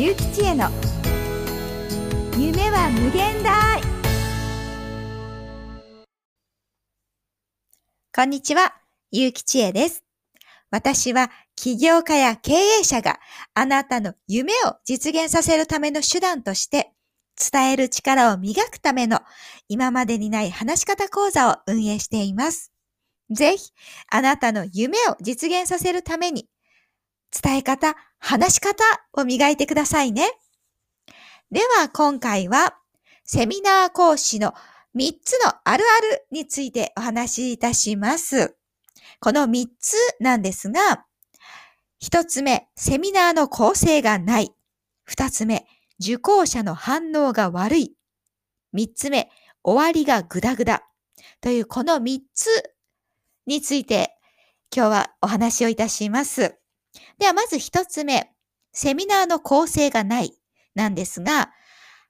ゆうきちへの夢は無限大こんにちは、ゆうきちえです。私は起業家や経営者があなたの夢を実現させるための手段として伝える力を磨くための今までにない話し方講座を運営しています。ぜひ、あなたの夢を実現させるために伝え方、話し方を磨いてくださいね。では今回はセミナー講師の3つのあるあるについてお話しいたします。この3つなんですが、1つ目、セミナーの構成がない。2つ目、受講者の反応が悪い。3つ目、終わりがグダグダ。というこの3つについて今日はお話をいたします。ではまず1つ目、セミナーの構成がないなんですが、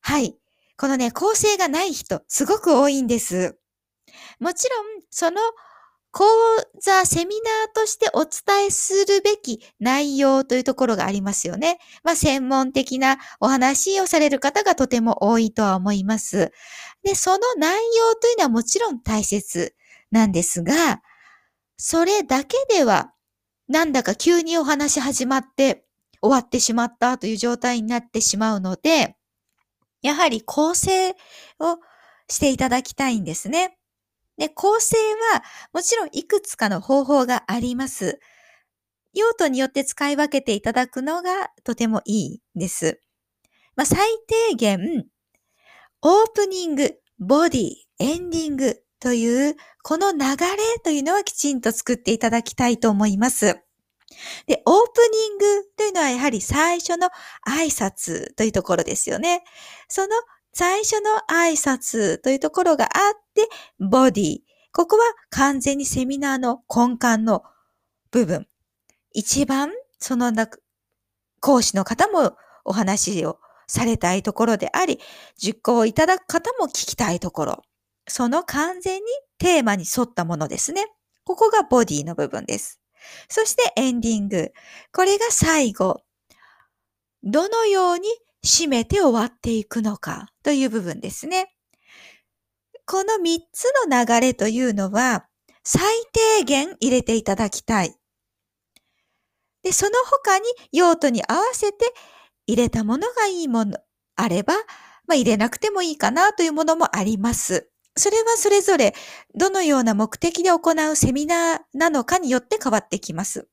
はい。このね、構成がない人、すごく多いんです。もちろん、その講座、セミナーとしてお伝えするべき内容というところがありますよね。まあ、専門的なお話をされる方がとても多いとは思います。で、その内容というのはもちろん大切なんですが、それだけでは、なんだか急にお話始まって終わってしまったという状態になってしまうので、やはり構成をしていただきたいんですね。で、構成はもちろんいくつかの方法があります。用途によって使い分けていただくのがとてもいいです。まあ、最低限、オープニング、ボディ、エンディングという、この流れというのはきちんと作っていただきたいと思います。で、オープニングというのはやはり最初の挨拶というところですよね。その最初の挨拶というところがあって、ボディ。ここは完全にセミナーの根幹の部分。一番、その講師の方もお話をされたいところであり、実行いただく方も聞きたいところ。その完全にテーマに沿ったものですね。ここがボディの部分です。そしてエンディング。これが最後。どのように締めて終わっていくのかという部分ですね。この3つの流れというのは最低限入れていただきたい。で、その他に用途に合わせて入れたものがいいものあれば、まあ、入れなくてもいいかなというものもあります。それはそれぞれどのような目的で行うセミナーなのかによって変わってきます。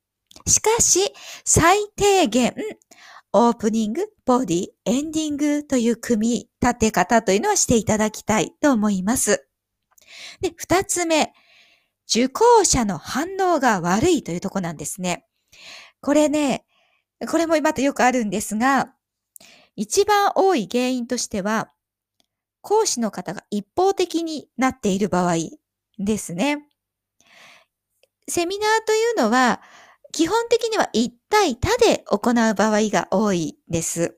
しかし、最低限、オープニング、ボディ、エンディングという組み立て方というのはしていただきたいと思います。で、二つ目、受講者の反応が悪いというとこなんですね。これね、これもまたよくあるんですが、一番多い原因としては、講師の方が一方的になっている場合ですね。セミナーというのは、基本的には1対他で行う場合が多いです。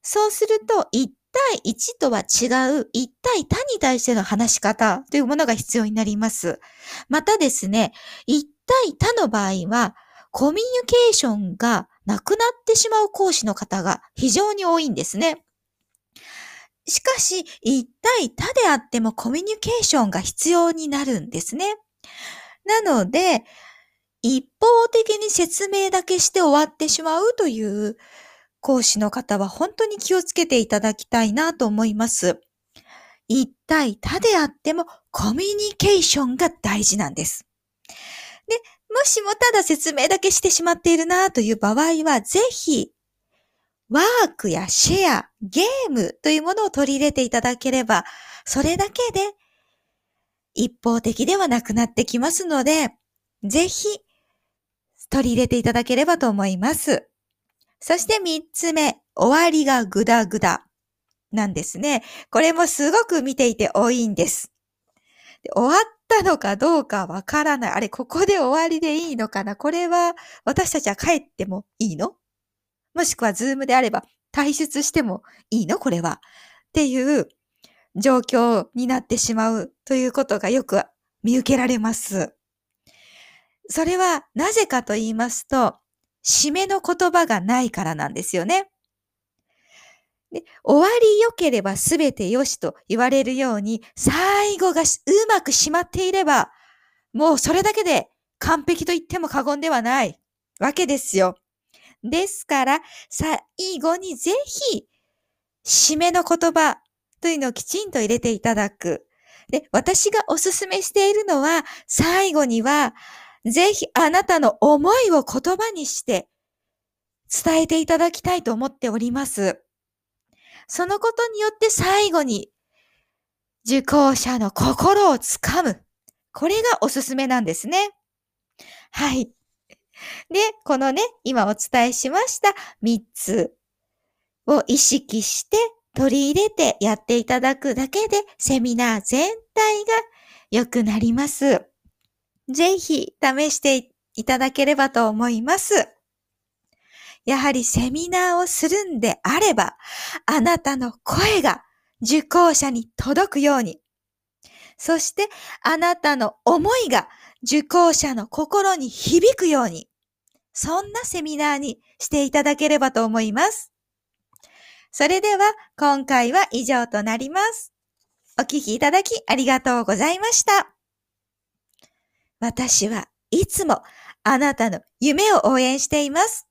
そうすると、1対1とは違う1対他に対しての話し方というものが必要になります。またですね、1対他の場合は、コミュニケーションがなくなってしまう講師の方が非常に多いんですね。しかし、一対他であってもコミュニケーションが必要になるんですね。なので、一方的に説明だけして終わってしまうという講師の方は本当に気をつけていただきたいなと思います。一対他であってもコミュニケーションが大事なんです。で、もしもただ説明だけしてしまっているなという場合は、ぜひワークやシェア、ゲームというものを取り入れていただければ、それだけで一方的ではなくなってきますので、ぜひ取り入れていただければと思います。そして三つ目、終わりがグダグダなんですね。これもすごく見ていて多いんです。で終わったのかどうかわからない。あれ、ここで終わりでいいのかな？これは私たちは帰ってもいいの？もしくはズームであれば退出してもいいの？これは。っていう状況になってしまうということがよく見受けられます。それはなぜかと言いますと、締めの言葉がないからなんですよね。で、終わり良ければ全て良しと言われるように、最後がうまく締まっていれば、もうそれだけで完璧と言っても過言ではないわけですよ。ですから、最後にぜひ、締めの言葉というのをきちんと入れていただく。で、私がおすすめしているのは、最後には、ぜひあなたの思いを言葉にして伝えていただきたいと思っております。そのことによって最後に受講者の心をつかむ。これがおすすめなんですね。はい。で、このね、今お伝えしました3つを意識して取り入れてやっていただくだけでセミナー全体が良くなります。ぜひ試していただければと思います。やはりセミナーをするんであれば、あなたの声が受講者に届くように、そしてあなたの思いが受講者の心に響くように、そんなセミナーにしていただければと思います。それでは今回は以上となります。お聞きいただきありがとうございました。私はいつもあなたの夢を応援しています。